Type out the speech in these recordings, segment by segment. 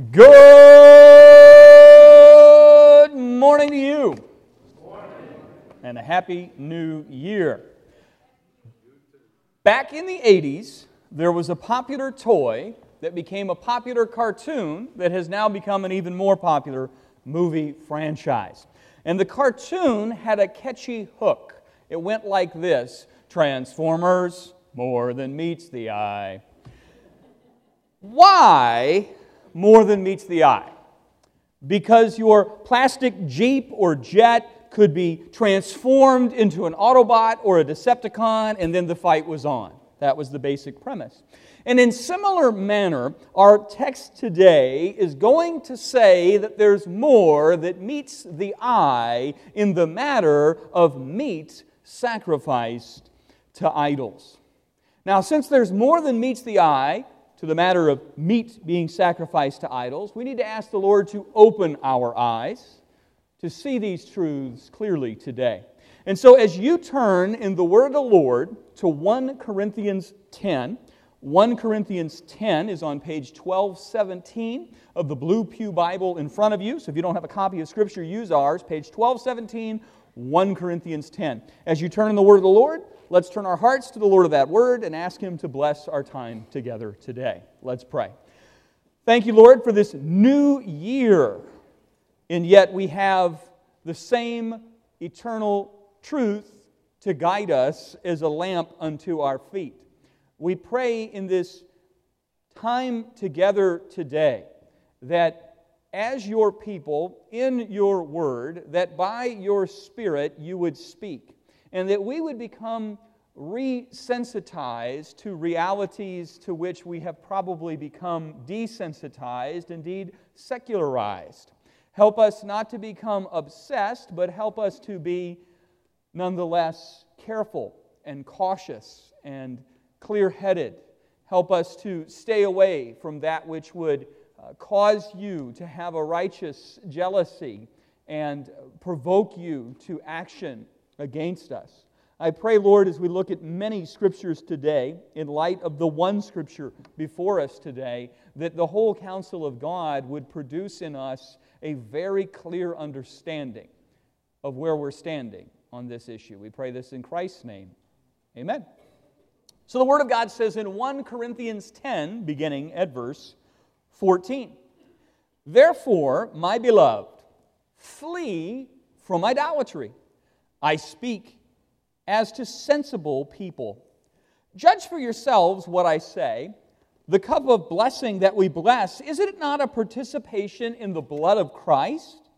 Good morning to you. And a happy new year. Back in the 80s, there was a popular toy that became a popular cartoon that has now become an even more popular movie franchise. And the cartoon had a catchy hook. It went like this Transformers, more than meets the eye. Why more than meets the eye. Because your plastic Jeep or jet could be transformed into an Autobot or a Decepticon, and then the fight was on. That was the basic premise. And in similar manner, our text today is going to say that there's more that meets the eye in the matter of meat sacrificed to idols. Now, since there's more than meets the eye, to the matter of meat being sacrificed to idols, we need to ask the Lord to open our eyes to see these truths clearly today. And so, as you turn in the Word of the Lord to 1 Corinthians 10, 1 Corinthians 10 is on page 1217 of the Blue Pew Bible in front of you. So, if you don't have a copy of Scripture, use ours, page 1217, 1 Corinthians 10. As you turn in the Word of the Lord, let's turn our hearts to the Lord of that word and ask Him to bless our time together today. Let's pray. Thank you, Lord, for this new year. And yet we have the same eternal truth to guide us as a lamp unto our feet. We pray in this time together today that as your people in your word, that by your Spirit you would speak and that we would become resensitized to realities to which we have probably become desensitized, indeed secularized. Help us not to become obsessed, but help us to be nonetheless careful and cautious and clear headed. Help us to stay away from that which would uh, cause you to have a righteous jealousy and provoke you to action against us. I pray, Lord, as we look at many scriptures today, in light of the one scripture before us today, that the whole counsel of God would produce in us a very clear understanding of where we're standing on this issue. We pray this in Christ's name. Amen. So the Word of God says in 1 Corinthians 10, beginning at verse 14, Therefore, my beloved, flee from idolatry. I speak as to sensible people. Judge for yourselves what I say. The cup of blessing that we bless, is it not a participation in the blood of Christ?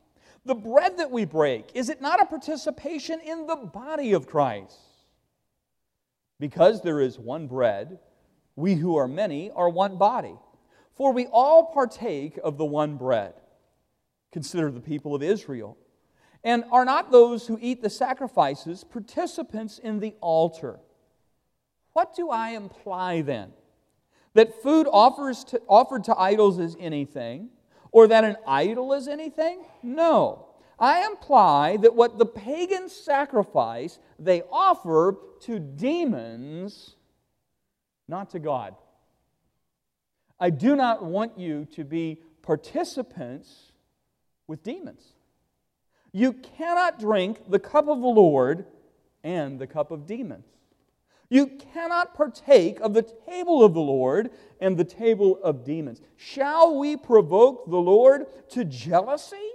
The bread that we break, is it not a participation in the body of Christ? Because there is one bread, we who are many are one body. For we all partake of the one bread. Consider the people of Israel. And are not those who eat the sacrifices participants in the altar? What do I imply then? That food offers to, offered to idols is anything, or that an idol is anything? No. I imply that what the pagans sacrifice, they offer to demons, not to God. I do not want you to be participants with demons. You cannot drink the cup of the Lord and the cup of demons. You cannot partake of the table of the Lord and the table of demons. Shall we provoke the Lord to jealousy?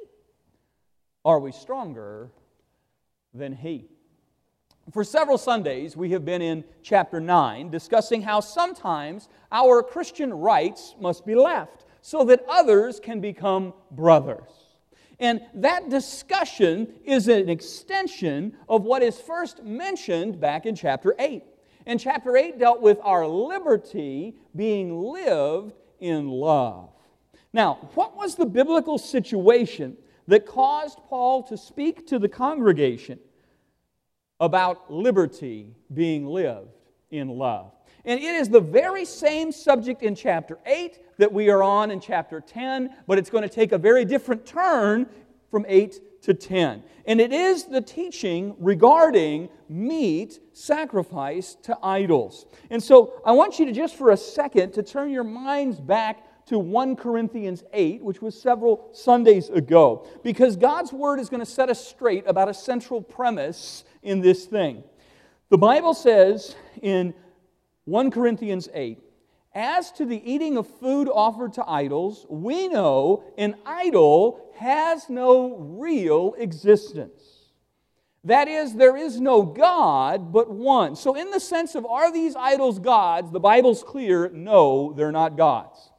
Are we stronger than He? For several Sundays, we have been in chapter 9 discussing how sometimes our Christian rights must be left so that others can become brothers. And that discussion is an extension of what is first mentioned back in chapter 8. And chapter 8 dealt with our liberty being lived in love. Now, what was the biblical situation that caused Paul to speak to the congregation about liberty being lived in love? And it is the very same subject in chapter 8 that we are on in chapter 10, but it's going to take a very different turn from 8 to 10. And it is the teaching regarding meat sacrificed to idols. And so I want you to just for a second to turn your minds back to 1 Corinthians 8, which was several Sundays ago, because God's Word is going to set us straight about a central premise in this thing. The Bible says in 1 Corinthians 8, as to the eating of food offered to idols, we know an idol has no real existence. That is, there is no God but one. So, in the sense of are these idols gods, the Bible's clear no, they're not gods.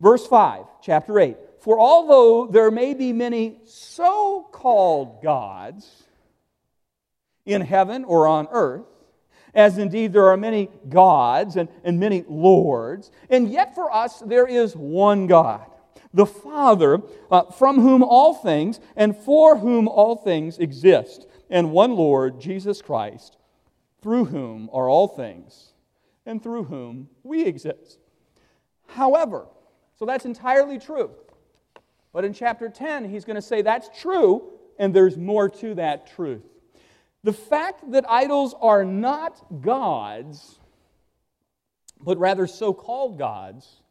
Verse 5, chapter 8. For although there may be many so called gods in heaven or on earth, as indeed there are many gods and, and many lords, and yet for us there is one God, the Father, uh, from whom all things and for whom all things exist and one Lord, Jesus Christ, through whom are all things, and through whom we exist. However, so that's entirely true. But in chapter 10, he's going to say that's true, and there's more to that truth. The fact that idols are not gods, but rather so called gods,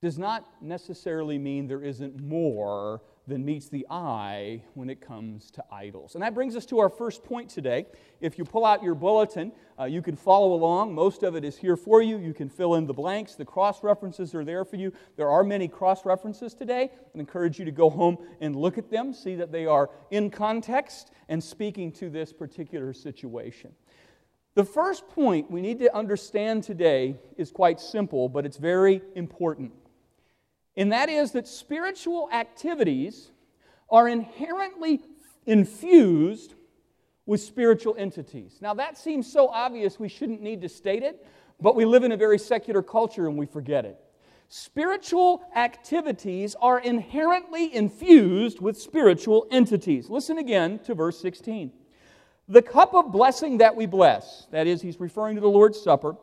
does not necessarily mean there isn't more than meets the eye when it comes to idols. And that brings us to our first point today. If you pull out your bulletin, uh, you can follow along. Most of it is here for you. You can fill in the blanks. The cross references are there for you. There are many cross references today. I encourage you to go home and look at them, see that they are in context and speaking to this particular situation. The first point we need to understand today is quite simple, but it's very important and that is that spiritual activities are inherently infused with spiritual entities. Now, that seems so obvious we shouldn't need to state it, but we live in a very secular culture and we forget it. Spiritual activities are inherently infused with spiritual entities. Listen again to verse 16. The cup of blessing that we bless, that is, he's referring to the Lord's Supper,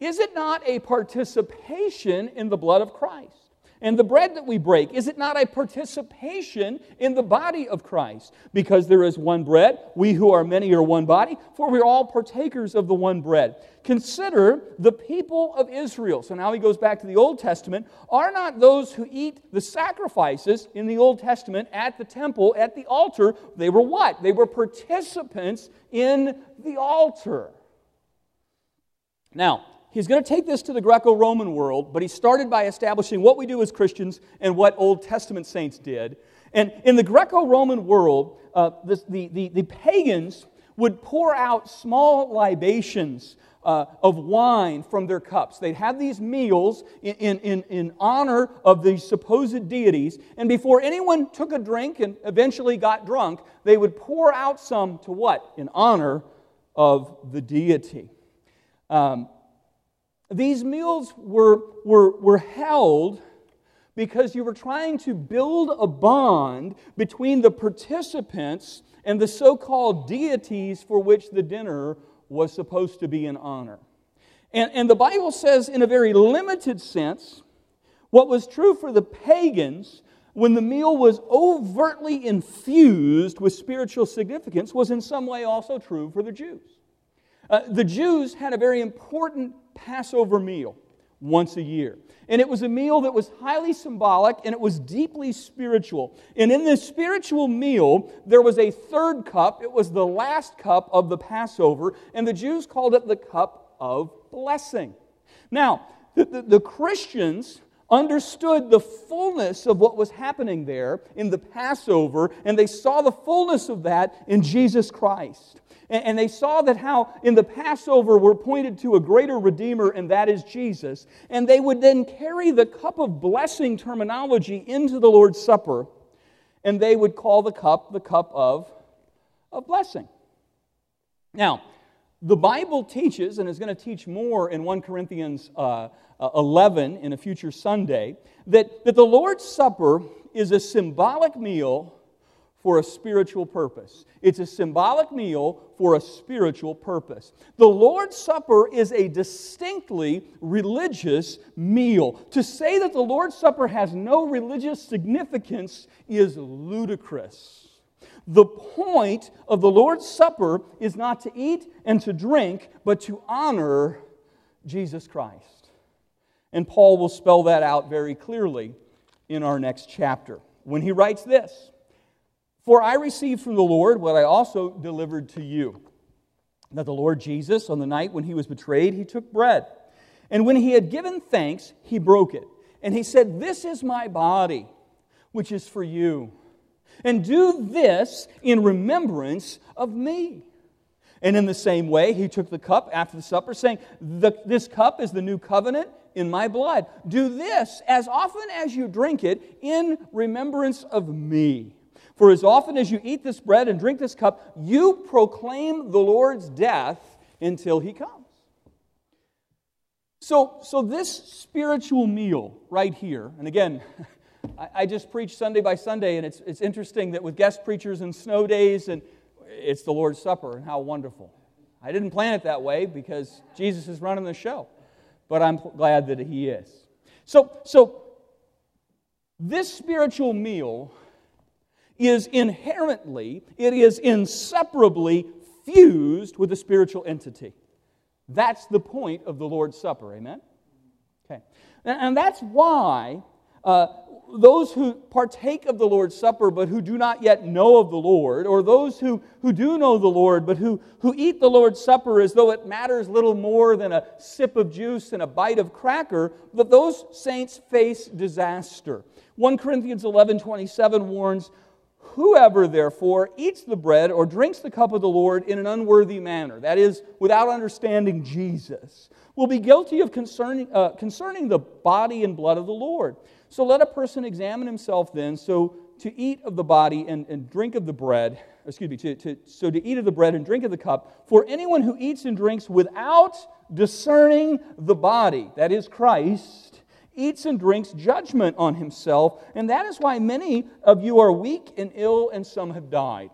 is it not a participation in the blood of Christ? And the bread that we break, is it not a participation in the body of Christ? Because there is one bread, we who are many are one body, for we're all partakers of the one bread. Consider the people of Israel. So now he goes back to the Old Testament. Are not those who eat the sacrifices in the Old Testament at the temple, at the altar, they were what? They were participants in the altar. Now, he's going to take this to the Greco Roman world, but he started by establishing what we do as Christians and what Old Testament saints did. And in the Greco Roman world, uh, the, the, the, the, pagans would pour out small libations uh, of wine from their cups. They'd have these meals in, in, in honor of these supposed deities, and before anyone took a drink and eventually got drunk, they would pour out some to what? In honor of the deity. Um, these meals were, were, were held because you were trying to build a bond between the participants and the so called deities for which the dinner was supposed to be an honor. And, and the Bible says, in a very limited sense, what was true for the pagans when the meal was overtly infused with spiritual significance was in some way also true for the Jews. Uh, the Jews had a very important Passover meal once a year. And it was a meal that was highly symbolic and it was deeply spiritual. And in this spiritual meal, there was a third cup. It was the last cup of the Passover, and the Jews called it the cup of blessing. Now, the, the, the Christians understood the fullness of what was happening there in the Passover, and they saw the fullness of that in Jesus Christ. And they saw that how in the Passover we're pointed to a greater Redeemer, and that is Jesus. And they would then carry the cup of blessing terminology into the Lord's Supper, and they would call the cup the cup of, of blessing. Now, the Bible teaches, and is going to teach more in 1 Corinthians uh, uh 11 in a future Sunday, that, that the Lord's Supper is a symbolic meal for a spiritual purpose. It's a symbolic meal for a spiritual purpose. The Lord's Supper is a distinctly religious meal. To say that the Lord's Supper has no religious significance is ludicrous. The point of the Lord's Supper is not to eat and to drink, but to honor Jesus Christ. And Paul will spell that out very clearly in our next chapter when he writes this For I received from the Lord what I also delivered to you that the Lord Jesus, on the night when he was betrayed, he took bread. And when he had given thanks, he broke it. And he said, This is my body, which is for you. And do this in remembrance of me. And in the same way, he took the cup after the supper, saying, This cup is the new covenant in my blood. Do this as often as you drink it in remembrance of me. For as often as you eat this bread and drink this cup, you proclaim the Lord's death until he comes. So, so this spiritual meal right here, and again, I, just preach Sunday by Sunday, and it's, it's interesting that with guest preachers and snow days, and it's the Lord's Supper, and how wonderful. I didn't plan it that way because Jesus is running the show, but I'm glad that He is. So, so this spiritual meal is inherently, it is inseparably fused with a spiritual entity. That's the point of the Lord's Supper, amen? Okay. And that's why uh, those who partake of the Lord's Supper but who do not yet know of the Lord, or those who, who do know the Lord but who, who eat the Lord's Supper as though it matters little more than a sip of juice and a bite of cracker, those saints face disaster. 1 Corinthians 11 27 warns, Whoever, therefore, eats the bread or drinks the cup of the Lord in an unworthy manner, that is, without understanding Jesus, will be guilty of concerning, uh, concerning the body and blood of the Lord. So let a person examine himself then, so to eat of the body and, and drink of the bread, excuse me, to, to, so to eat of the bread and drink of the cup. For anyone who eats and drinks without discerning the body, that is Christ, eats and drinks judgment on himself, and that is why many of you are weak and ill, and some have died.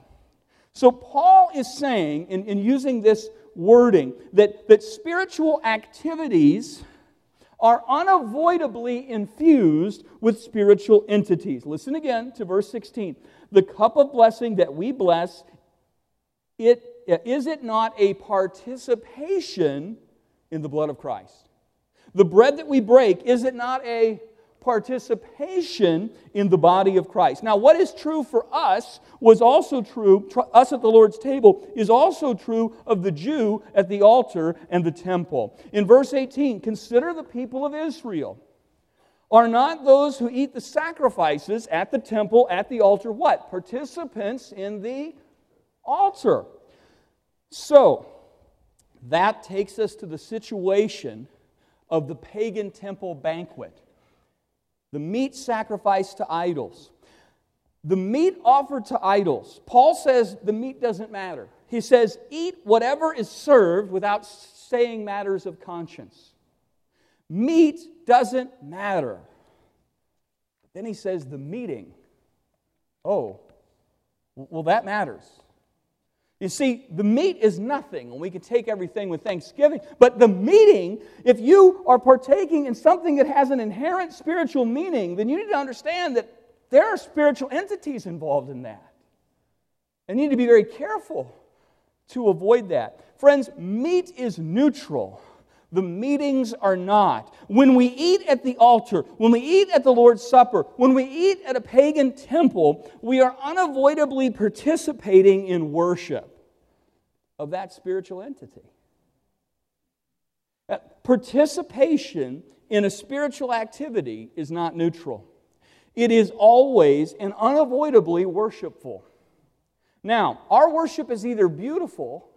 So Paul is saying, in, in using this wording, that, that spiritual activities are unavoidably infused with spiritual entities. Listen again to verse 16. The cup of blessing that we bless, it, is it not a participation in the blood of Christ? The bread that we break, is it not a participation in the body of Christ. Now, what is true for us was also true, tr- us at the Lord's table, is also true of the Jew at the altar and the temple. In verse 18, consider the people of Israel. Are not those who eat the sacrifices at the temple, at the altar, what? Participants in the altar. So, that takes us to the situation of the pagan temple banquet the meat sacrificed to idols. The meat offered to idols, Paul says the meat doesn't matter. He says, eat whatever is served without saying matters of conscience. Meat doesn't matter. Then he says, the meeting. Oh, well, that matters. You see, the meat is nothing, and we can take everything with thanksgiving. But the meaning, if you are partaking in something that has an inherent spiritual meaning, then you need to understand that there are spiritual entities involved in that. And you need to be very careful to avoid that. Friends, meat is neutral. The meetings are not. When we eat at the altar, when we eat at the Lord's Supper, when we eat at a pagan temple, we are unavoidably participating in worship of that spiritual entity. Uh, participation in a spiritual activity is not neutral, it is always and unavoidably worshipful. Now, our worship is either beautiful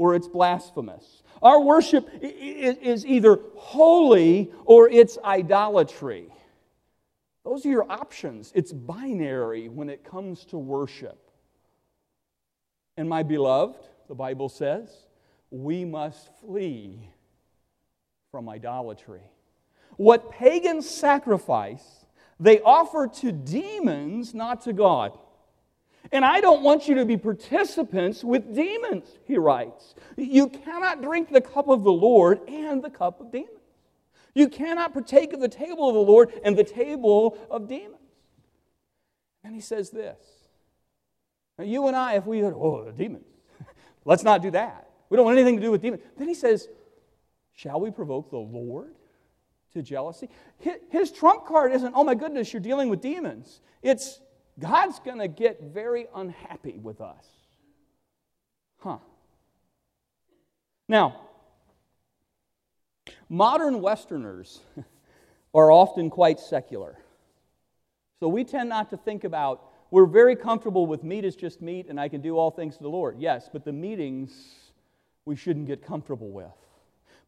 or it's blasphemous. Our worship is either holy or it's idolatry. Those are your options. It's binary when it comes to worship. And my beloved, the Bible says, we must flee from idolatry. What pagans sacrifice, they offer to demons, not to God. And I don't want you to be participants with demons, he writes. You cannot drink the cup of the Lord and the cup of demons. You cannot partake of the table of the Lord and the table of demons. And he says this. Now, you and I, if we oh, demons, let's not do that. We don't want anything to do with demons. Then he says, Shall we provoke the Lord to jealousy. His trump card isn't, oh my goodness, you're dealing with demons. It's, God's going to get very unhappy with us. Huh. Now, modern Westerners are often quite secular. So we tend not to think about, we're very comfortable with meat is just meat and I can do all things to the Lord. Yes, but the meetings we shouldn't get comfortable with.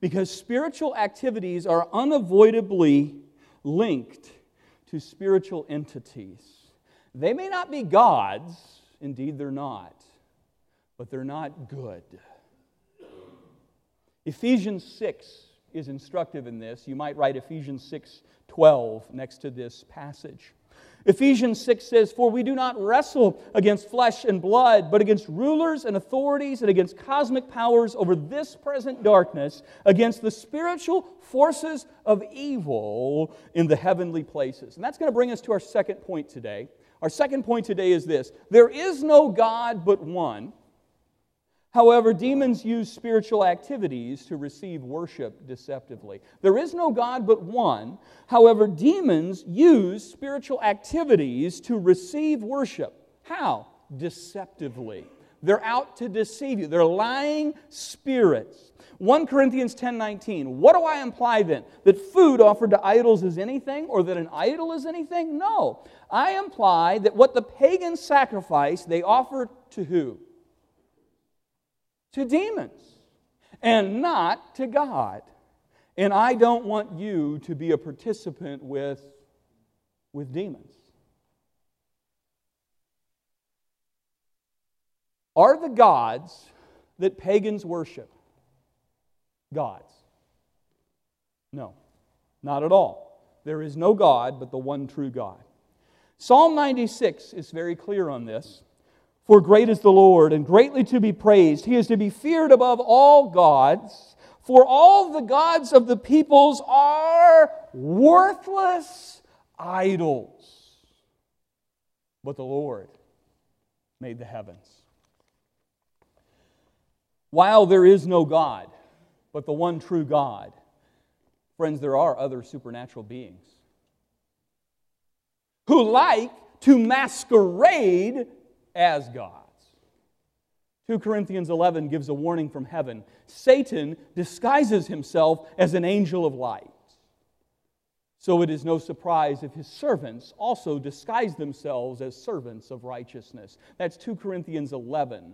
Because spiritual activities are unavoidably linked to spiritual entities. They may not be gods, indeed, they're not, but they're not good. Ephesians 6 is instructive in this. You might write Ephesians 6 12 next to this passage. Ephesians 6 says, For we do not wrestle against flesh and blood, but against rulers and authorities and against cosmic powers over this present darkness, against the spiritual forces of evil in the heavenly places. And that's going to bring us to our second point today. Our second point today is this there is no God but one. However, demons use spiritual activities to receive worship deceptively. There is no God but one. However, demons use spiritual activities to receive worship. How? Deceptively. They're out to deceive you. They're lying spirits. 1 Corinthians 10:19. What do I imply then? That food offered to idols is anything or that an idol is anything? No. I imply that what the pagans sacrifice, they offer to who? to demons and not to God. And I don't want you to be a participant with, with demons. Are the gods that pagans worship gods? No, not at all. There is no God but the one true God. Psalm 96 is very clear on this. For great is the Lord, and greatly to be praised. He is to be feared above all gods. For all the gods of the peoples are worthless idols. But the Lord made the heavens. While there is no God, but the one true God, friends, there are other supernatural beings who like to masquerade as gods. 2 Corinthians 11 gives a warning from heaven. Satan disguises himself as an angel of light. So it is no surprise if his servants also disguise themselves as servants of righteousness. That's 2 Corinthians 11,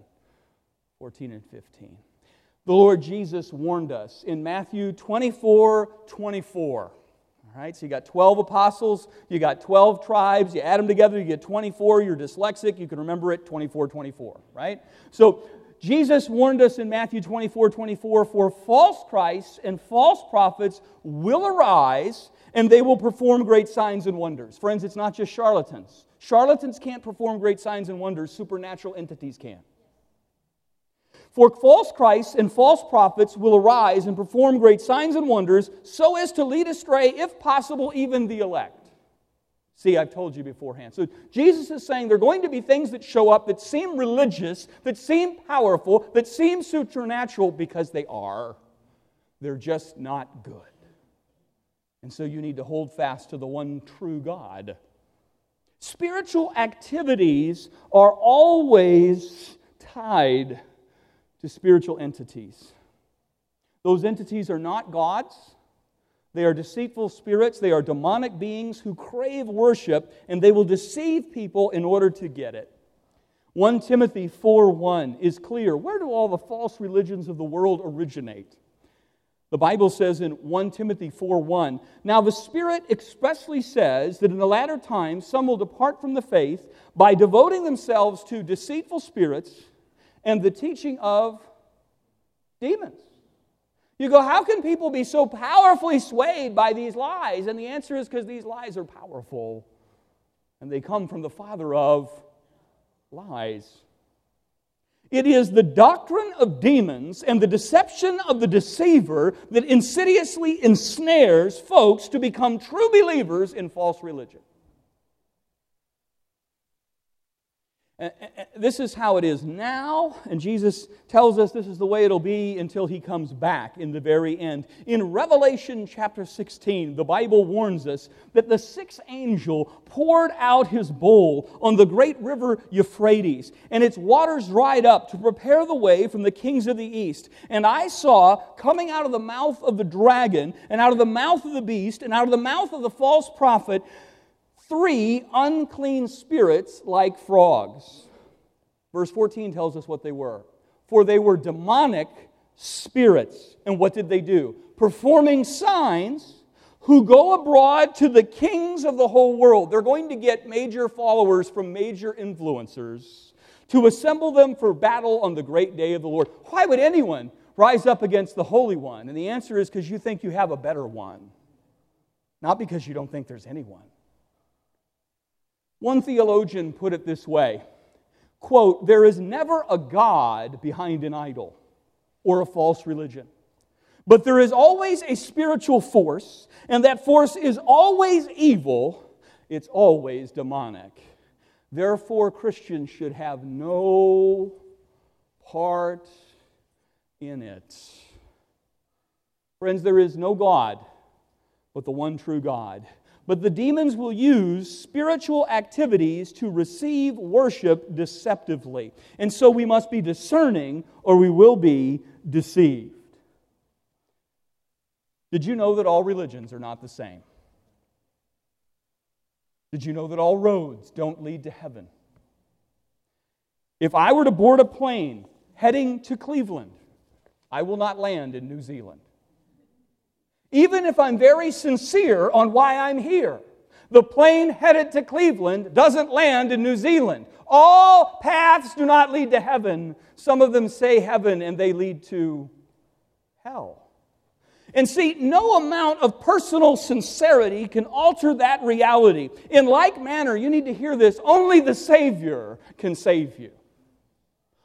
14 and 15. The Lord Jesus warned us in Matthew 24 24. All right, so you got 12 apostles, you got 12 tribes, you add them together, you get 24. You're dyslexic, you can remember it 24 24, right? So Jesus warned us in Matthew 24 24 for false Christs and false prophets will arise and they will perform great signs and wonders. Friends, it's not just charlatans. Charlatans can't perform great signs and wonders, supernatural entities can. For false Christs and false prophets will arise and perform great signs and wonders so as to lead astray, if possible, even the elect. See, I've told you beforehand. So Jesus is saying there are going to be things that show up that seem religious, that seem powerful, that seem supernatural because they are. They're just not good. And so you need to hold fast to the one true God. Spiritual activities are always tied to spiritual entities. Those entities are not gods. They are deceitful spirits. They are demonic beings who crave worship, and they will deceive people in order to get it. 1 Timothy 4:1 is clear. Where do all the false religions of the world originate? The Bible says in 1 Timothy 4:1, "Now the Spirit expressly says that in the latter times some will depart from the faith by devoting themselves to deceitful spirits and the teaching of demons. You go, how can people be so powerfully swayed by these lies? And the answer is because these lies are powerful and they come from the father of lies. It is the doctrine of demons and the deception of the deceiver that insidiously ensnares folks to become true believers in false religion. This is how it is now, and Jesus tells us this is the way it'll be until he comes back in the very end. In Revelation chapter 16, the Bible warns us that the sixth angel poured out his bowl on the great river Euphrates, and its waters dried up to prepare the way from the kings of the east. And I saw coming out of the mouth of the dragon, and out of the mouth of the beast, and out of the mouth of the false prophet, three unclean spirits like frogs. Verse 14 tells us what they were. For they were demonic spirits. And what did they do? Performing signs who go abroad to the kings of the whole world. They're going to get major followers from major influencers to assemble them for battle on the great day of the Lord. Why would anyone rise up against the Holy One? And the answer is because you think you have a better one, not because you don't think there's anyone. One theologian put it this way quote, There is never a God behind an idol or a false religion. But there is always a spiritual force, and that force is always evil, it's always demonic. Therefore, Christians should have no part in it. Friends, there is no God but the one true God. But the demons will use spiritual activities to receive worship deceptively. And so we must be discerning or we will be deceived. Did you know that all religions are not the same? Did you know that all roads don't lead to heaven? If I were to board a plane heading to Cleveland, I will not land in New Zealand. Even if I'm very sincere on why I'm here, the plane headed to Cleveland doesn't land in New Zealand. All paths do not lead to heaven. Some of them say heaven and they lead to hell. And see, no amount of personal sincerity can alter that reality. In like manner, you need to hear this only the Savior can save you.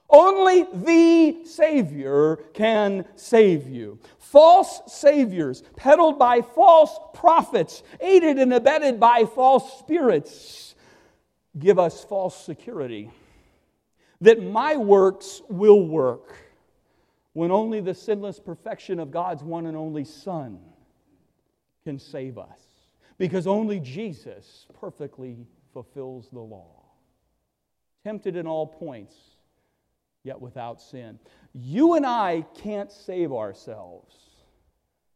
Only the Savior can save you. False saviors, peddled by false prophets, aided and abetted by false spirits, give us false security that my works will work when only the sinless perfection of God's one and only Son can save us. Because only Jesus perfectly fulfills the law. Tempted in all points yet without sin. You and I can't save ourselves.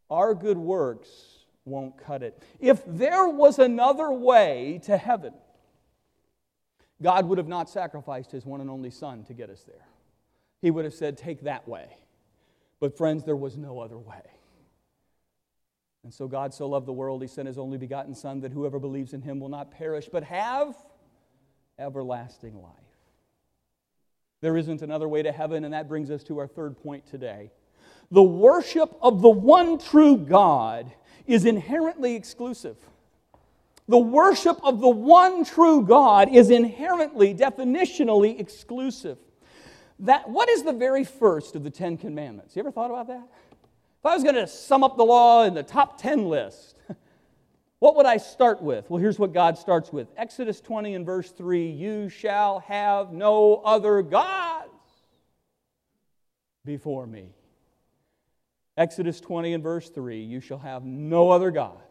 Our good works won't cut it. If there was another way to heaven, God would have not sacrificed his one and only Son to get us there. He would have said, Take that way. But, friends, there was no other way. And so God so loved the world, he sent his only begotten Son, that whoever believes in him will not perish, but have everlasting life. There isn't another way to heaven, and that brings us to our third point today. The worship of the one true God is inherently exclusive. The worship of the one true God is inherently, definitionally exclusive. That, what is the very first of the Ten Commandments? You ever thought about that? If I was going to sum up the law in the top 10 list, what would I start with? Well, here's what God starts with Exodus 20 and verse 3 You shall have no other gods before me. Exodus 20 and verse 3 You shall have no other gods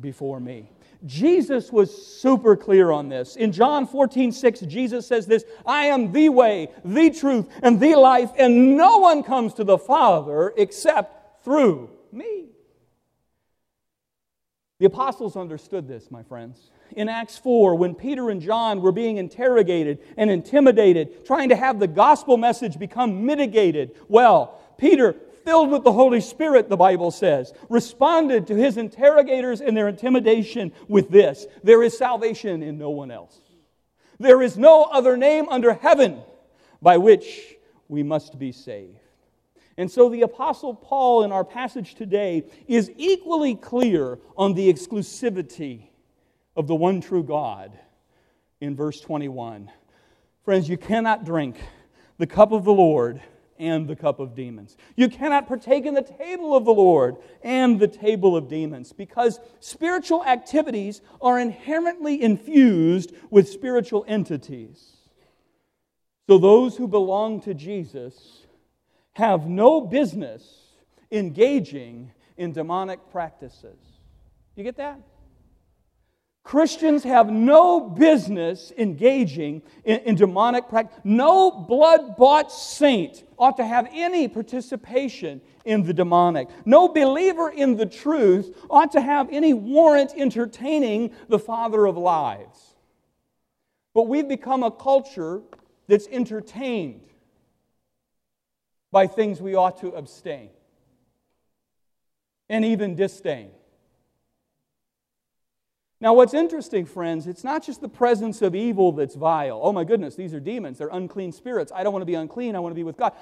before me. Jesus was super clear on this. In John 14, 6, Jesus says this I am the way, the truth, and the life, and no one comes to the Father except through me. The apostles understood this, my friends. In Acts 4, when Peter and John were being interrogated and intimidated, trying to have the gospel message become mitigated, well, Peter, filled with the Holy Spirit, the Bible says, responded to his interrogators and their intimidation with this There is salvation in no one else. There is no other name under heaven by which we must be saved. And so the Apostle Paul in our passage today is equally clear on the exclusivity of the one true God in verse 21. Friends, you cannot drink the cup of the Lord and the cup of demons. You cannot partake in the table of the Lord and the table of demons because spiritual activities are inherently infused with spiritual entities. So those who belong to Jesus have no business engaging in demonic practices. You get that? Christians have no business engaging in, in demonic practice. No blood bought saint ought to have any participation in the demonic. No believer in the truth ought to have any warrant entertaining the father of lies. But we've become a culture that's entertained by things we ought to abstain and even disdain. Now, what's interesting, friends, it's not just the presence of evil that's vile. Oh my goodness, these are demons. They're unclean spirits. I don't want to be unclean. I want to be with God.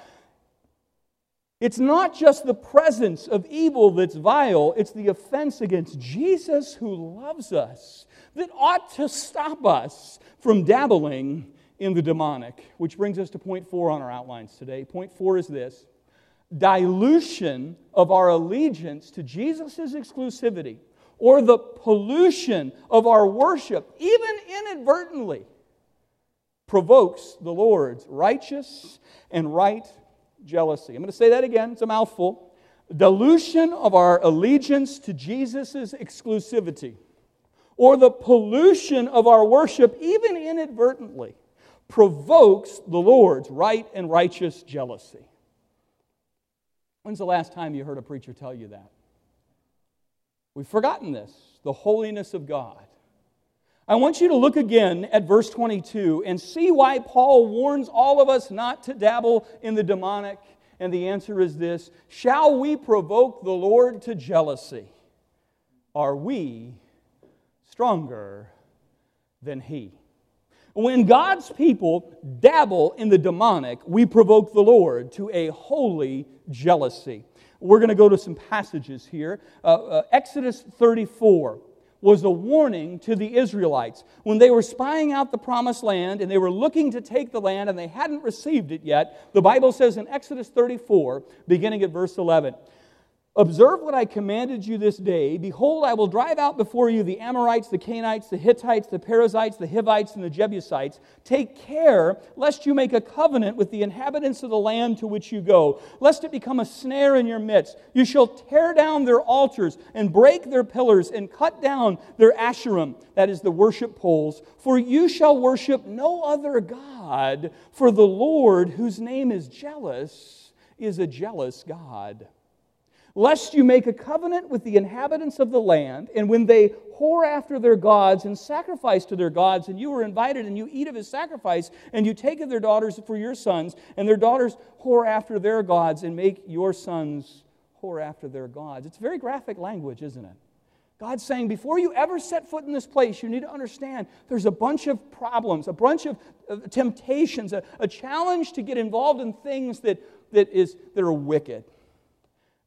It's not just the presence of evil that's vile, it's the offense against Jesus who loves us that ought to stop us from dabbling in the demonic. Which brings us to point four on our outlines today. Point four is this dilution of our allegiance to Jesus' exclusivity or the pollution of our worship, even inadvertently, provokes the Lord's righteous and right jealousy. I'm going to say that again, it's a mouthful. Dilution of our allegiance to Jesus' exclusivity, or the pollution of our worship, even inadvertently, provokes the Lord's right and righteous jealousy. When's the last time you heard a preacher tell you that? We've forgotten this the holiness of God. I want you to look again at verse 22 and see why Paul warns all of us not to dabble in the demonic. And the answer is this Shall we provoke the Lord to jealousy? Are we stronger than He? When God's people dabble in the demonic, we provoke the Lord to a holy jealousy. We're going to go to some passages here. Uh, uh, Exodus 34 was a warning to the Israelites. When they were spying out the promised land and they were looking to take the land and they hadn't received it yet, the Bible says in Exodus 34, beginning at verse 11, Observe what I commanded you this day. Behold, I will drive out before you the Amorites, the Canaanites, the Hittites, the Perizzites, the Hivites, and the Jebusites. Take care lest you make a covenant with the inhabitants of the land to which you go, lest it become a snare in your midst. You shall tear down their altars and break their pillars and cut down their asherim, that is the worship poles. For you shall worship no other God, for the Lord, whose name is jealous, is a jealous God lest you make a covenant with the inhabitants of the land, and when they whore after their gods and sacrifice to their gods, and you are invited and you eat of his sacrifice, and you take of their daughters for your sons, and their daughters whore after their gods, and make your sons whore after their gods. It's very graphic language, isn't it? God's saying, before you ever set foot in this place, you need to understand there's a bunch of problems, a bunch of temptations, a, a challenge to get involved in things that, that, is, that are wicked.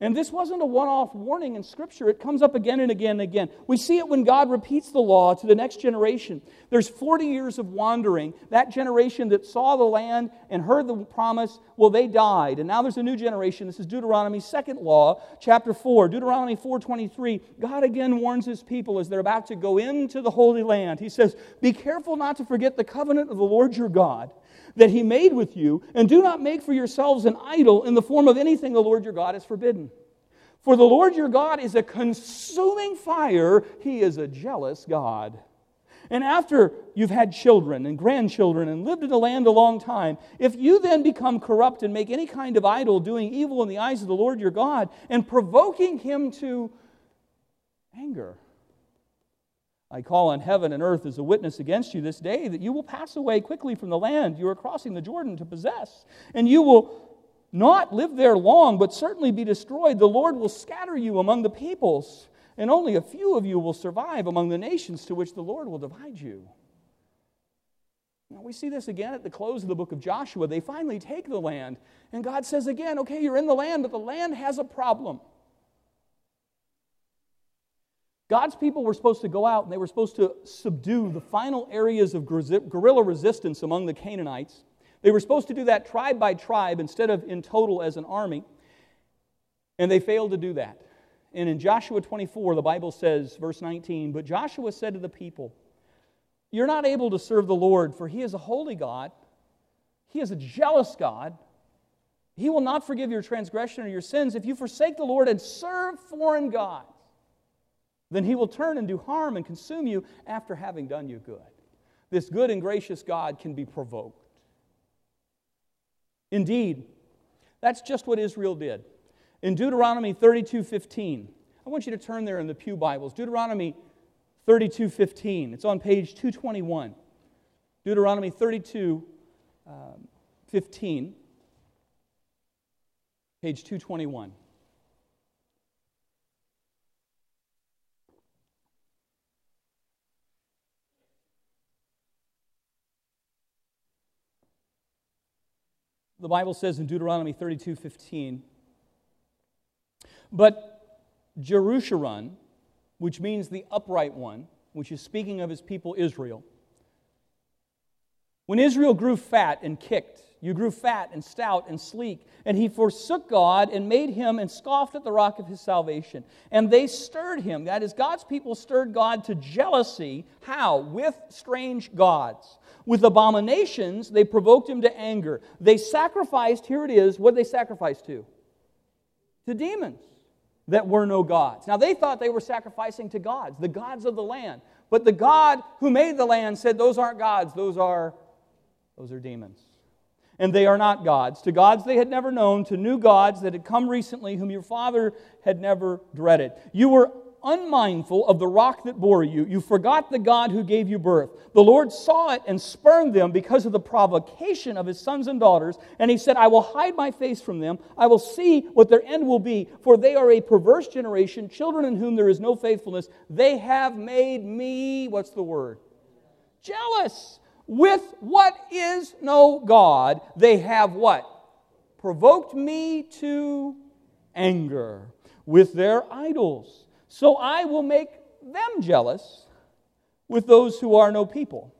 And this wasn't a one off warning in Scripture. It comes up again and again and again. We see it when God repeats the law to the next generation. There's 40 years of wandering. That generation that saw the land and heard the promise, well, they died. And now there's a new generation. This is Deuteronomy's second law, chapter 4. Deuteronomy 4.23. God again warns his people as they're about to go into the Holy Land. He says, Be careful not to forget the covenant of the Lord your God that he made with you, and do not make for yourselves an idol in the form of anything the Lord your God has forbidden. For the Lord your God is a consuming fire, he is a jealous God. And after you've had children and grandchildren and lived in the land a long time, if you then become corrupt and make any kind of idol, doing evil in the eyes of the Lord your God, and provoking him to anger, I call on heaven and earth as a witness against you this day that you will pass away quickly from the land you are crossing the Jordan to possess, and you will not live there long, but certainly be destroyed. The Lord will scatter you among the peoples, and only a few of you will survive among the nations to which the Lord will divide you. Now, we see this again at the close of the book of Joshua. They finally take the land, and God says again, okay, you're in the land, but the land has a problem. God's people were supposed to go out and they were supposed to subdue the final areas of guerrilla resistance among the Canaanites. They were supposed to do that tribe by tribe instead of in total as an army, and they failed to do that. And in Joshua 24, the Bible says, verse 19, But Joshua said to the people, You're not able to serve the Lord, for he is a holy God. He is a jealous God. He will not forgive your transgression or your sins if you forsake the Lord and serve foreign gods. Then he will turn and do harm and consume you after having done you good. This good and gracious God can be provoked. Indeed, that's just what Israel did. In Deuteronomy 32 15, I want you to turn there in the Pew Bibles. Deuteronomy 32 15. It's on page 221. Deuteronomy 32 um, 15, page 221. The Bible says in Deuteronomy 32 15, but Jeshurun, which means the upright one, which is speaking of his people Israel, when Israel grew fat and kicked, you grew fat and stout and sleek, and he forsook God and made him and scoffed at the rock of his salvation. And they stirred him. That is, God's people stirred God to jealousy. How? With strange gods. With abominations, they provoked him to anger. They sacrificed, here it is, what they sacrificed to? To demons that were no gods. Now, they thought they were sacrificing to gods, the gods of the land. But the God who made the land said, Those aren't gods, those are those are demons. And they are not gods. To gods they had never known, to new gods that had come recently, whom your father had never dreaded. You were unmindful of the rock that bore you. You forgot the God who gave you birth. The Lord saw it and spurned them because of the provocation of his sons and daughters. And he said, I will hide my face from them. I will see what their end will be, for they are a perverse generation, children in whom there is no faithfulness. They have made me, what's the word? Jealous with what is no God, they have what? Provoked me to anger with their idols. So I will make them jealous with those who are no people.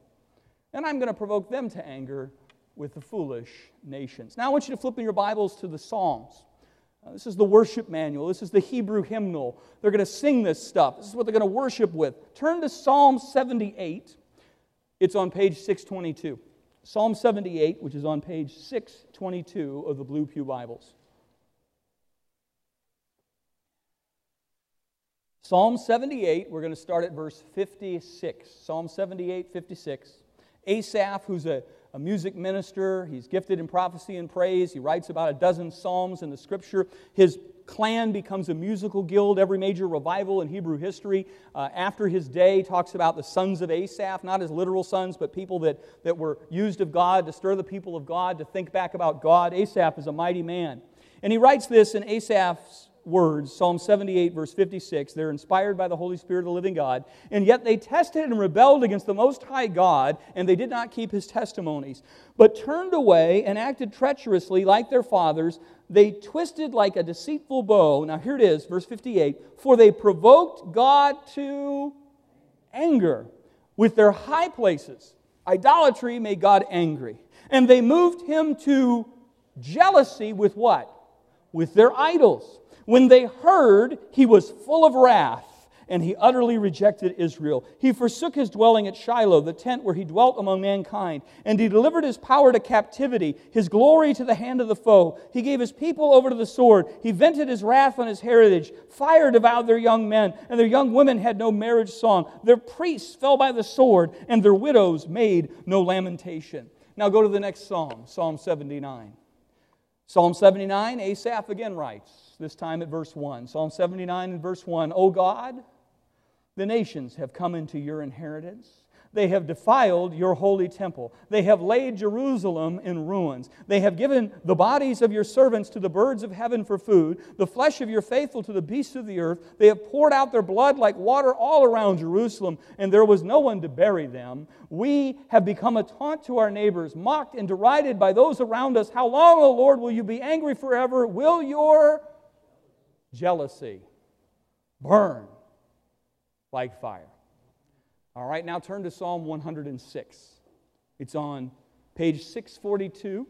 And I'm going to provoke them to anger with the foolish nations. Now I want you to flip in your Bibles to the Psalms. Uh, this is the worship manual. This is the Hebrew hymnal. They're going to sing this stuff. This is what they're going to worship with. Turn to Psalm 78. It's on page 622. Psalm 78, which is on page 622 of the Blue Pew Bibles. Psalm 78, we're going to start at verse 56. Psalm 78, 56. Asaph, who's a, a music minister, he's gifted in prophecy and praise. He writes about a dozen psalms in the scripture. His clan becomes a musical guild. Every major revival in Hebrew history uh, after his day talks about the sons of Asaph, not his literal sons, but people that, that were used of God to stir the people of God to think back about God. Asaph is a mighty man. And he writes this in Asaph's words, Psalm 78, verse 56. They're inspired by the Holy Spirit of the living God. And yet they tested and rebelled against the Most High God, and they did not keep his testimonies, but turned away and acted treacherously like their fathers. They twisted like a deceitful bow. Now here it is, verse 58. For they provoked God to anger with their high places. Idolatry made God angry. And they moved him to jealousy with what? With their idols. When they heard, he was full of wrath and he utterly rejected Israel. He forsook his dwelling at Shiloh, the tent where he dwelt among mankind, and he delivered his power to captivity, his glory to the hand of the foe. He gave his people over to the sword. He vented his wrath on his heritage. Fire devoured their young men, and their young women had no marriage song. Their priests fell by the sword, and their widows made no lamentation. Now go to the next psalm, Psalm 79. Psalm 79, Asaph again writes, this time at verse 1. Psalm 79 and verse 1 O God, the nations have come into your inheritance. They have defiled your holy temple. They have laid Jerusalem in ruins. They have given the bodies of your servants to the birds of heaven for food, the flesh of your faithful to the beasts of the earth. They have poured out their blood like water all around Jerusalem, and there was no one to bury them. We have become a taunt to our neighbors, mocked and derided by those around us. How long, O Lord, will you be angry forever? Will your jealousy burn like fire. All right, now turn to Psalm 106. It's on page 642,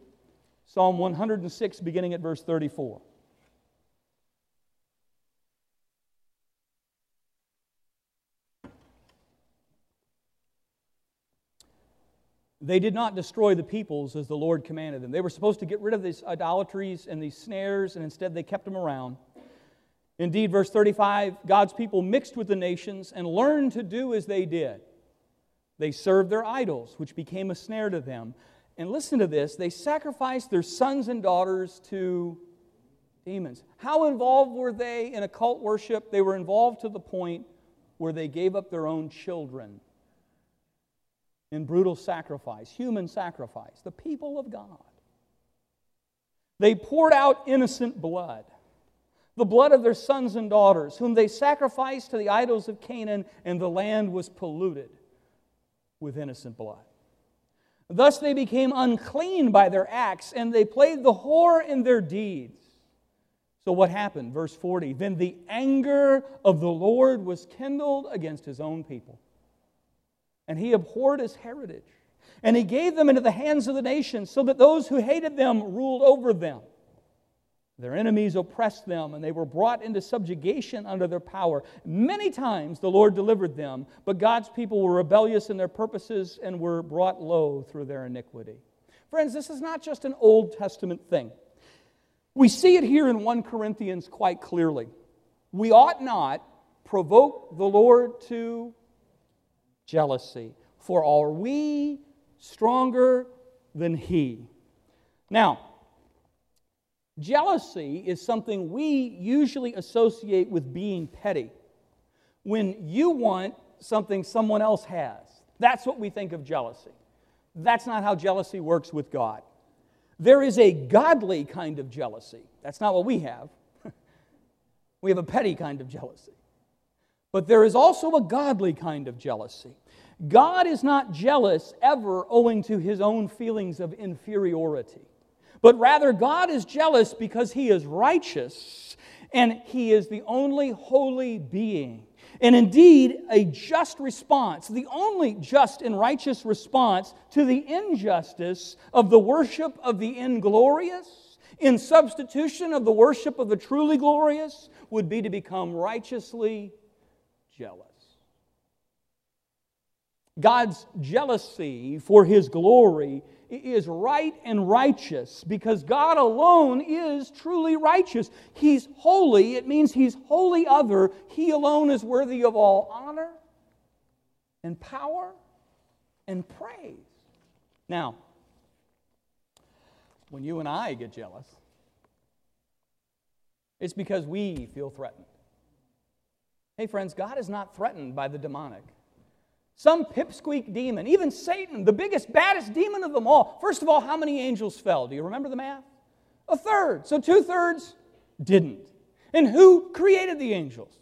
Psalm 106, beginning at verse 34. they did not destroy the peoples as the Lord commanded them. They were supposed to get rid of these idolatries and these snares, and instead they kept them around. Indeed, verse 35 God's people mixed with the nations and learned to do as they did. They served their idols, which became a snare to them. And listen to this they sacrificed their sons and daughters to demons. How involved were they in occult worship? They were involved to the point where they gave up their own children in brutal sacrifice, human sacrifice, the people of God. They poured out innocent blood, the blood of their sons and daughters, whom they sacrificed to the idols of Canaan, and the land was polluted with innocent blood. Thus they became unclean by their acts, and they played the whore in their deeds. So what happened? Verse 40 Then the anger of the Lord was kindled against his own people and he abhorred his heritage. And he gave them into the hands of the nations, so that those who hated them ruled over them. Their enemies oppressed them, and they were brought into subjugation under their power. Many times the Lord delivered them, but God's people were rebellious in their purposes and were brought low through their iniquity. Friends, this is not just an Old Testament thing. We see it here in 1 Corinthians quite clearly. We ought not provoke the Lord to jealousy. For are we stronger than he? Now, jealousy is something we usually associate with being petty. When you want something someone else has, that's what we think of jealousy. That's not how jealousy works with God. There is a godly kind of jealousy. That's not what we have. we have a petty kind of jealousy. But there is also a godly kind of jealousy. God is not jealous ever owing to his own feelings of inferiority, but rather God is jealous because he is righteous and he is the only holy being. And indeed, a just response, the only just and righteous response to the injustice of the worship of the inglorious, in substitution of the worship of the truly glorious, would be to become righteously jealous. God's jealousy for his glory is right and righteous because God alone is truly righteous. He's holy, it means he's wholly other. He alone is worthy of all honor and power and praise. Now, when you and I get jealous, it's because we feel threatened. Hey, friends, God is not threatened by the demonic. Some pipsqueak demon, even Satan, the biggest, baddest demon of them all. First of all, how many angels fell? Do you remember the math? A third. So two thirds didn't. And who created the angels?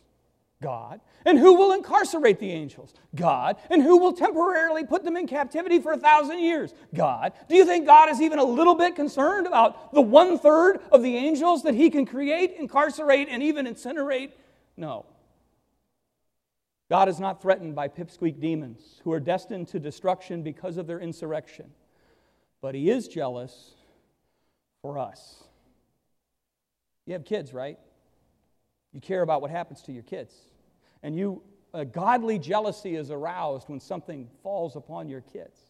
God. And who will incarcerate the angels? God. And who will temporarily put them in captivity for a thousand years? God. Do you think God is even a little bit concerned about the one third of the angels that he can create, incarcerate, and even incinerate? No. God is not threatened by pipsqueak demons who are destined to destruction because of their insurrection, but He is jealous for us. You have kids, right? You care about what happens to your kids. And you, a godly jealousy is aroused when something falls upon your kids.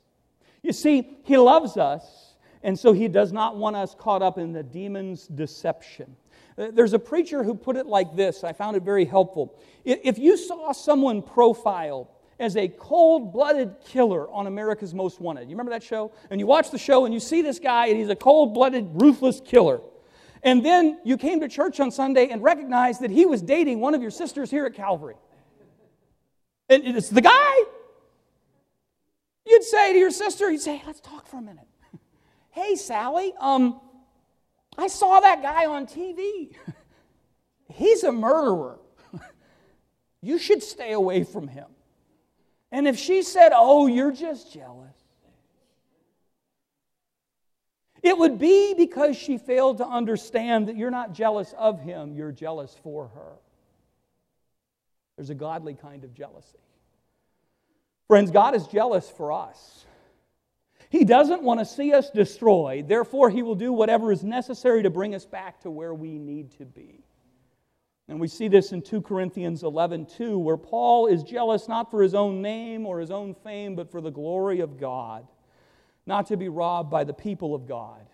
You see, He loves us, and so He does not want us caught up in the demon's deception. Uh, there's a preacher who put it like this. I found it very helpful. If you saw someone profiled as a cold blooded killer on America's Most Wanted, you remember that show? And you watch the show and you see this guy and he's a cold blooded, ruthless killer. And then you came to church on Sunday and recognized that he was dating one of your sisters here at Calvary. And it's the guy. You'd say to your sister, you'd say, let's talk for a minute. hey, Sally, um, I saw that guy on TV. He's a murderer. you should stay away from him. And if she said, Oh, you're just jealous, it would be because she failed to understand that you're not jealous of him, you're jealous for her. There's a godly kind of jealousy. Friends, God is jealous for us. He doesn't want to see us destroyed. Therefore, He will do whatever is necessary to bring us back to where we need to be. And we see this in 2 Corinthians 11 2, where Paul is jealous not for his own name or his own fame, but for the glory of God. not to be robbed by the people of God,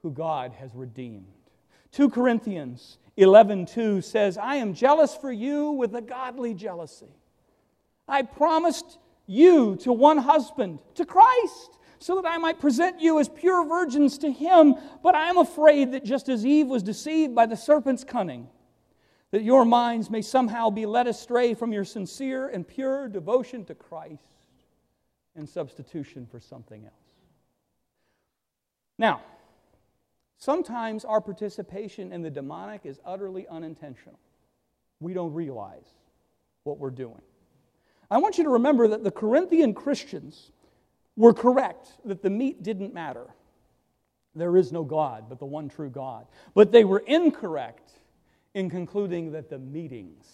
who God has redeemed. 2 Corinthians 11:2 says, "I am jealous for you with a godly jealousy. I promised you to one husband, to Christ, so that I might present you as pure virgins to him, but I am afraid that just as Eve was deceived by the serpent's cunning, that your minds may somehow be led astray from your sincere and pure devotion to Christ in substitution for something else." Now, Sometimes our participation in the demonic is utterly unintentional. We don't realize what we're doing. I want you to remember that the Corinthian Christians were correct that the meat didn't matter. There is no God but the one true God. But they were incorrect in concluding that the meetings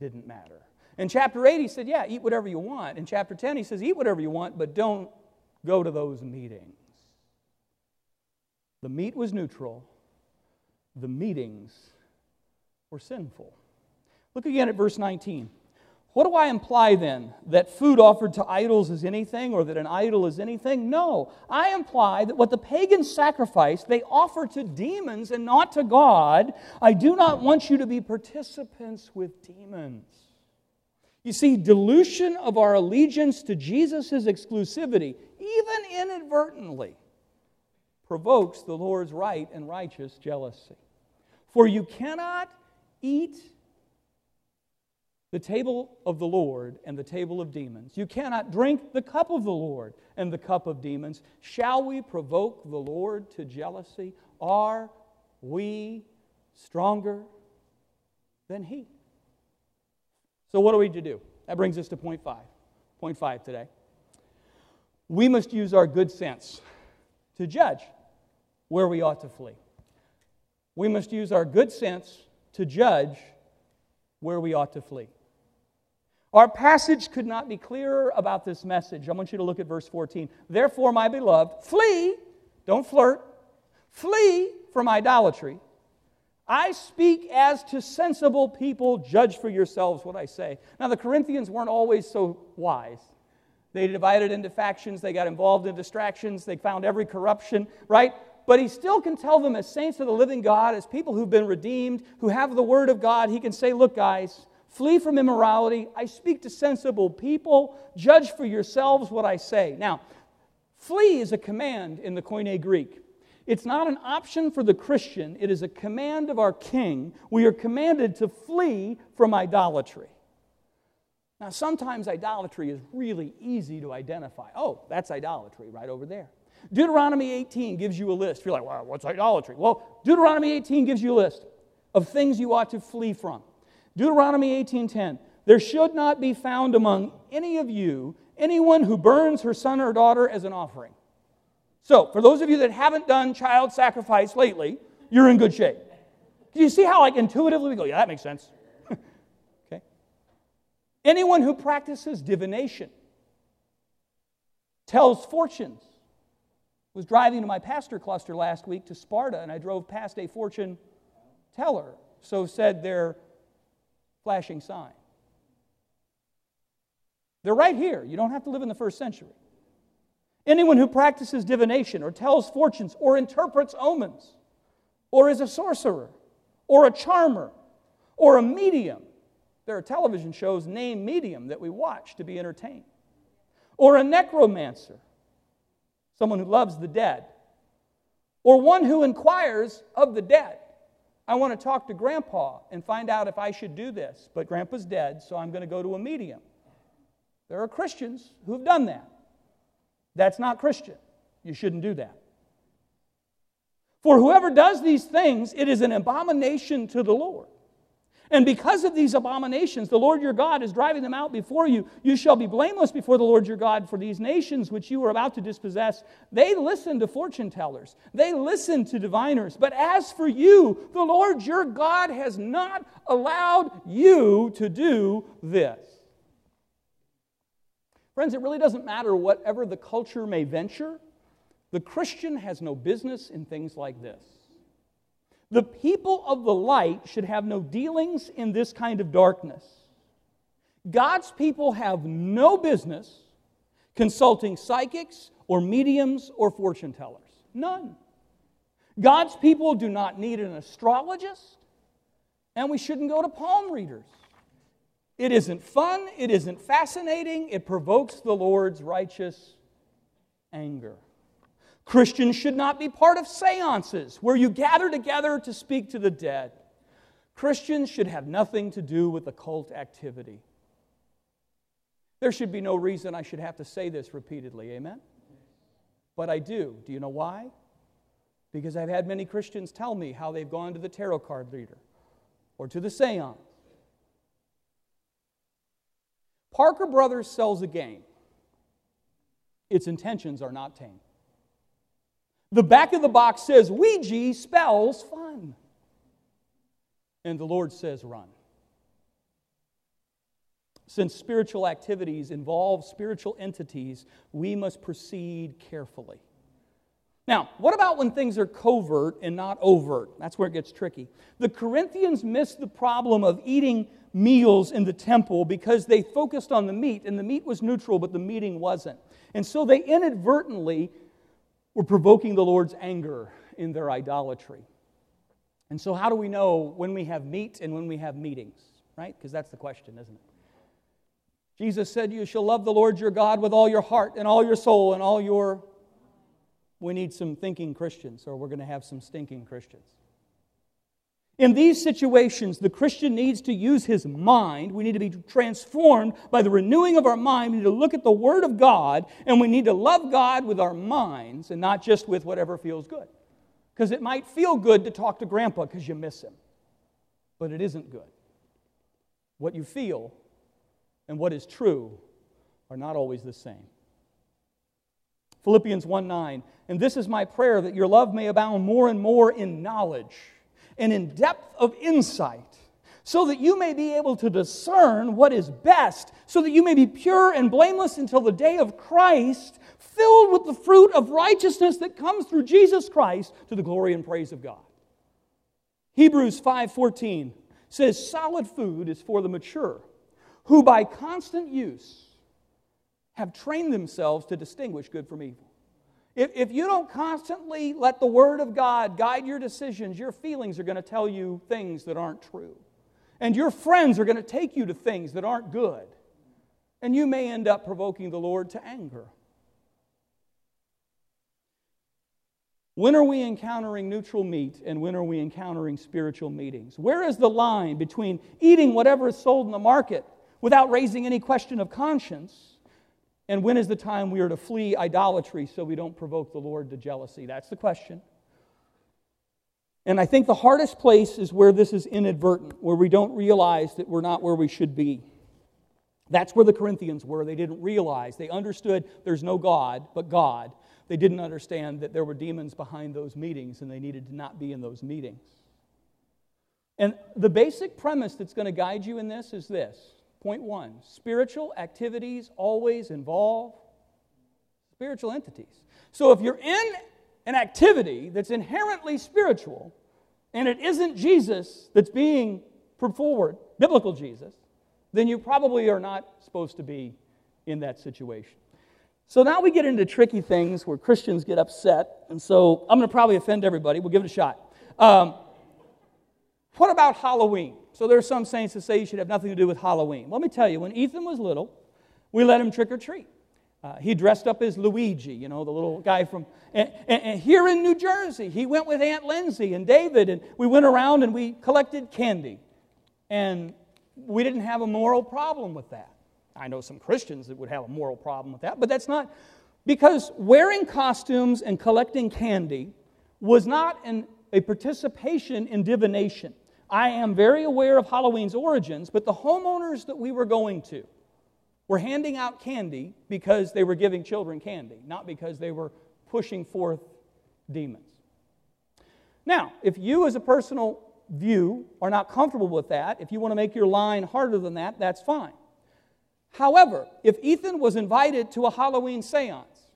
didn't matter. In chapter 8, he said, Yeah, eat whatever you want. In chapter 10, he says, Eat whatever you want, but don't go to those meetings. The meat was neutral, the meetings were sinful. Look again at verse 19. What do I imply then? That food offered to idols is anything or that an idol is anything? No. I imply that what the pagans sacrifice, they offer to demons and not to God. I do not want you to be participants with demons. You see, dilution of our allegiance to Jesus' exclusivity, even inadvertently, provokes the Lord's right and righteous jealousy. For you cannot eat the table of the Lord and the table of demons. You cannot drink the cup of the Lord and the cup of demons. Shall we provoke the Lord to jealousy? Are we stronger than He? So, what are we to do? That brings us to point five. Point five today. We must use our good sense to judge where we ought to flee. We must use our good sense to judge where we ought to flee. Our passage could not be clearer about this message. I want you to look at verse 14. Therefore, my beloved, flee, don't flirt, flee from idolatry. I speak as to sensible people, judge for yourselves what I say. Now, the Corinthians weren't always so wise. They divided into factions, they got involved in distractions, they found every corruption, right? but he still can tell them as saints of the living God, as people who've been redeemed, who have the word of God, he can say, Look, guys, flee from immorality. I speak to sensible people. Judge for yourselves what I say. Now, flee is a command in the Koine Greek. It's not an option for the Christian, it is a command of our King. We are commanded to flee from idolatry. Now, sometimes idolatry is really easy to identify. Oh, that's idolatry right over there. Deuteronomy 18 gives you a list. You're like, wow, what's idolatry? Well, Deuteronomy 18 gives you a list of things you ought to flee from. Deuteronomy 18:10. There should not be found among any of you anyone who burns her son or daughter as an offering. So, for those of you that haven't done child sacrifice lately, you're in good shape. Do you see how like intuitively we go, yeah, that makes sense. okay. Anyone who practices divination, tells fortunes, was driving to my pastor cluster last week to Sparta, and I drove past a fortune teller. So said their flashing sign. They're right here. You don't have to live in the first century. Anyone who practices divination or tells fortunes or interprets omens or is a sorcerer or a charmer or a medium. There are television shows named Medium that we watch to be entertained. Or a necromancer someone who loves the dead, or one who inquires of the dead. I want to talk to grandpa and find out if I should do this, but grandpa's dead, so I'm going to go to a medium. There are Christians who have done that. That's not Christian. You shouldn't do that. For whoever does these things, it is an abomination to the Lord. And because of these abominations, the Lord your God is driving them out before you. You shall be blameless before the Lord your God, for these nations which you are about to dispossess, they listen to fortune tellers, they listen to diviners. But as for you, the Lord your God has not allowed you to do this. Friends, it really doesn't matter whatever the culture may venture, the Christian has no business in things like this. The people of the light should have no dealings in this kind of darkness. God's people have no business consulting psychics or mediums or fortune tellers. None. God's people do not need an astrologist, and we shouldn't go to palm readers. It isn't fun, it isn't fascinating, it provokes the Lord's righteous anger. Christians should not be part of seances where you gather together to speak to the dead. Christians should have nothing to do with occult activity. There should be no reason I should have to say this repeatedly, amen? But I do. Do you know why? Because I've had many Christians tell me how they've gone to the tarot card reader or to the seance. Parker Brothers sells a game. Its intentions are not tame. The back of the box says Ouija spells fun. And the Lord says run. Since spiritual activities involve spiritual entities, we must proceed carefully. Now, what about when things are covert and not overt? That's where it gets tricky. The Corinthians missed the problem of eating meals in the temple because they focused on the meat, and the meat was neutral, but the meeting wasn't. And so they inadvertently were provoking the Lord's anger in their idolatry. And so, how do we know when we have meat and when we have meetings, right? Because that's the question, isn't it? Jesus said, You shall love the Lord your God with all your heart and all your soul and all your. We need some thinking Christians, or we're going to have some stinking Christians. In these situations, the Christian needs to use his mind. We need to be transformed by the renewing of our mind. We need to look at the Word of God, and we need to love God with our minds and not just with whatever feels good. Because it might feel good to talk to grandpa because you miss him, but it isn't good. What you feel and what is true are not always the same. Philippians 1 9, and this is my prayer that your love may abound more and more in knowledge and in depth of insight, so that you may be able to discern what is best, so that you may be pure and blameless until the day of Christ, filled with the fruit of righteousness that comes through Jesus Christ to the glory and praise of God. Hebrews 5:14 says solid food is for the mature who by constant use have trained themselves to distinguish good from evil. If, if you don't constantly let the Word of God guide your decisions, your feelings are going to tell you things that aren't true. And your friends are going to take you to things that aren't good. And you may end up provoking the Lord to anger. When are we encountering neutral meat and when are we encountering spiritual meetings? Where is the line between eating whatever is sold in the market without raising any question of conscience? And when is the time we are to flee idolatry so we don't provoke the Lord to jealousy? That's the question. And I think the hardest place is where this is inadvertent, where we don't realize that we're not where we should be. That's where the Corinthians were. They didn't realize. They understood there's no God but God. They didn't understand that there were demons behind those meetings and they needed to not be in those meetings. And the basic premise that's going to guide you in this is this Point one spiritual activities always involve spiritual entities. So if you're in an activity that's inherently spiritual and it isn't Jesus that's being put forward, biblical Jesus, then you probably are not supposed to be in that situation. So now we get into tricky things where Christians get upset. And so I'm going to probably offend everybody. We'll give it a shot. Um, what about Halloween? So there are some saints that say you should have nothing to do with Halloween. Let me tell you, when Ethan was little, we let him trick or treat. Uh, he dressed up as Luigi, you know, the little guy from. And, and, and, here in New Jersey, he went with Aunt Lindsay and David, and we went around and we collected candy. And we didn't have a moral problem with that. I know some Christians that would have a moral problem with that, but that's not. Because wearing costumes and collecting candy was not an, a participation in divination. I am very aware of Halloween's origins, but the homeowners that we were going to were handing out candy because they were giving children candy, not because they were pushing forth demons. Now, if you, as a personal view, are not comfortable with that, if you want to make your line harder than that, that's fine. However, if Ethan was invited to a Halloween seance,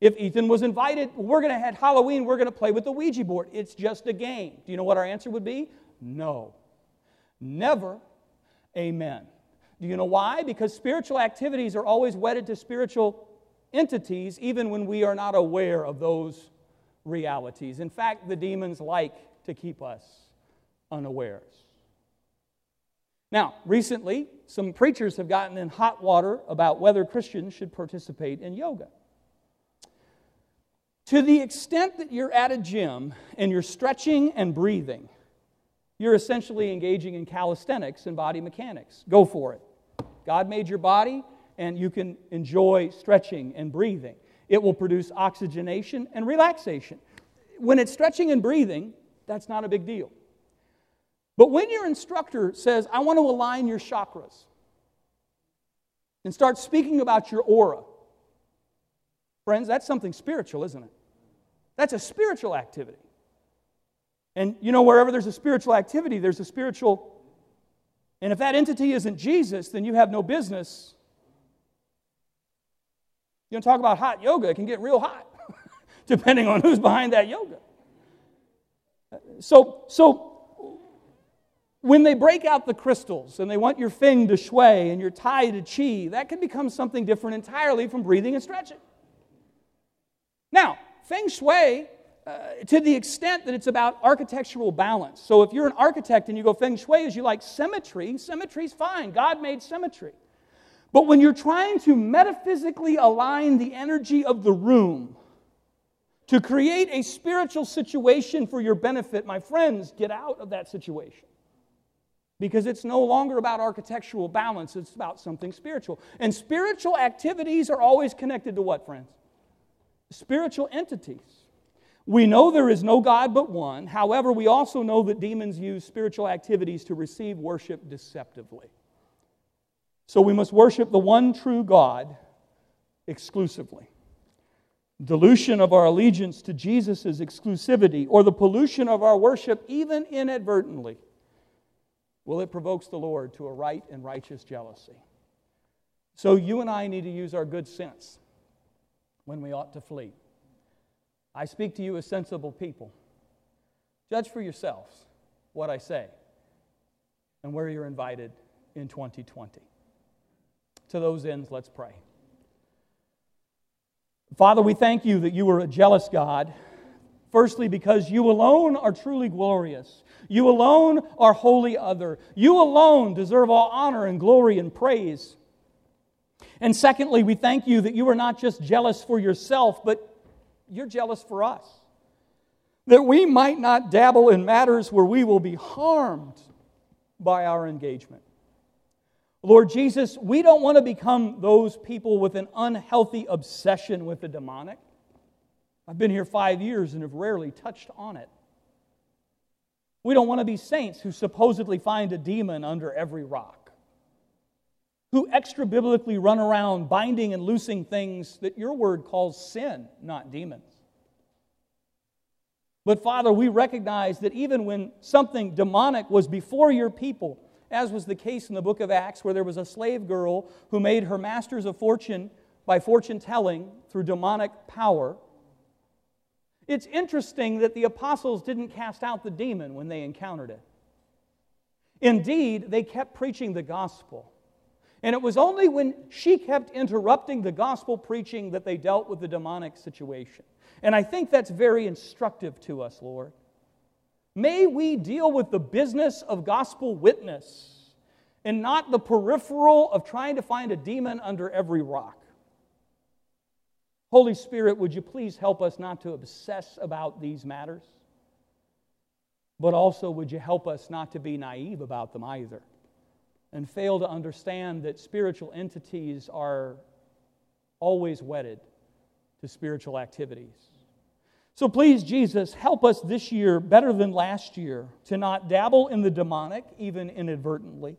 if Ethan was invited, we're going to have Halloween, we're going to play with the Ouija board. It's just a game. Do you know what our answer would be? No. Never. Amen. Do you know why? Because spiritual activities are always wedded to spiritual entities, even when we are not aware of those realities. In fact, the demons like to keep us unawares. Now, recently, some preachers have gotten in hot water about whether Christians should participate in yoga. To the extent that you're at a gym and you're stretching and breathing, you're essentially engaging in calisthenics and body mechanics. Go for it. God made your body, and you can enjoy stretching and breathing. It will produce oxygenation and relaxation. When it's stretching and breathing, that's not a big deal. But when your instructor says, I want to align your chakras, and start speaking about your aura, friends, that's something spiritual, isn't it? That's a spiritual activity. And you know, wherever there's a spiritual activity, there's a spiritual. And if that entity isn't Jesus, then you have no business. You know, talk about hot yoga, it can get real hot, depending on who's behind that yoga. So, so when they break out the crystals and they want your feng to shui and your tai to chi, that can become something different entirely from breathing and stretching. Now, feng shui, uh, to the extent that it's about architectural balance. So if you're an architect and you go feng shui as you like symmetry, symmetry's fine. God made symmetry. But when you're trying to metaphysically align the energy of the room to create a spiritual situation for your benefit, my friends, get out of that situation because it's no longer about architectural balance, it's about something spiritual. And spiritual activities are always connected to what, friends? Spiritual entities. We know there is no God but one. However, we also know that demons use spiritual activities to receive worship deceptively. So we must worship the one true God exclusively. Dilution of our allegiance to Jesus' exclusivity, or the pollution of our worship, even inadvertently, well, it provokes the Lord to a right and righteous jealousy. So you and I need to use our good sense when we ought to flee. I speak to you as sensible people. Judge for yourselves what I say and where you're invited in 2020. To those ends, let's pray. Father, we thank you that you are a jealous God. Firstly, because you alone are truly glorious. You alone are holy other. You alone deserve all honor and glory and praise. And secondly, we thank you that you are not just jealous for yourself, but you're jealous for us. That we might not dabble in matters where we will be harmed by our engagement. Lord Jesus, we don't want to become those people with an unhealthy obsession with the demonic. I've been here five years and have rarely touched on it. We don't want to be saints who supposedly find a demon under every rock, who extra biblically run around binding and loosing things that your word calls sin, not demons. But Father, we recognize that even when something demonic was before your people, as was the case in the book of Acts, where there was a slave girl who made her masters of fortune by fortune telling through demonic power, it's interesting that the apostles didn't cast out the demon when they encountered it. Indeed, they kept preaching the gospel. And it was only when she kept interrupting the gospel preaching that they dealt with the demonic situation. And I think that's very instructive to us, Lord. May we deal with the business of gospel witness and not the peripheral of trying to find a demon under every rock. Holy Spirit, would you please help us not to obsess about these matters? But also, would you help us not to be naive about them either and fail to understand that spiritual entities are always wedded to spiritual activities? So please, Jesus, help us this year better than last year to not dabble in the demonic, even inadvertently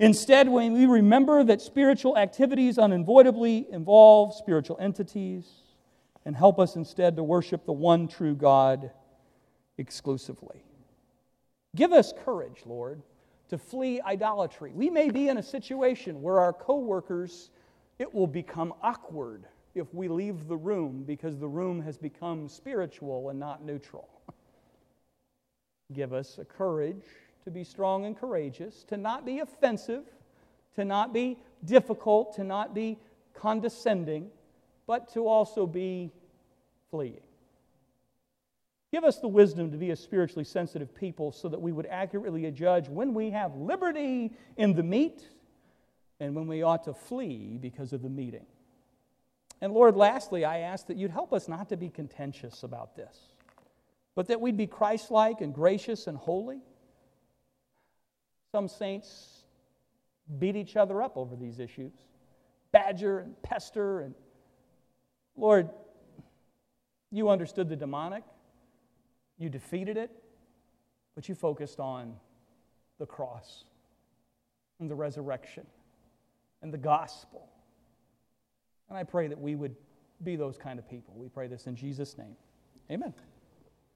Instead, when we remember that spiritual activities unavoidably involve spiritual entities, and help us instead to worship the one true God exclusively. Give us courage, Lord, to flee idolatry. We may be in a situation where our coworkers, it will become awkward if we leave the room because the room has become spiritual and not neutral. Give us a courage to be strong and courageous, to not be offensive to not be difficult, to not be condescending, but to also be fleeing. Give us the wisdom to be a spiritually sensitive people so that we would accurately judge when we have liberty in the meat and when we ought to flee because of the meeting. And Lord, lastly, I ask that you'd help us not to be contentious about this, but that we'd be Christ like and gracious and holy. Some saints beat each other up over these issues, badger and pester. And Lord, you understood the demonic, you defeated it, but you focused on the cross and the resurrection and the gospel. And I pray that we would be those kind of people. We pray this in Jesus' name. Amen.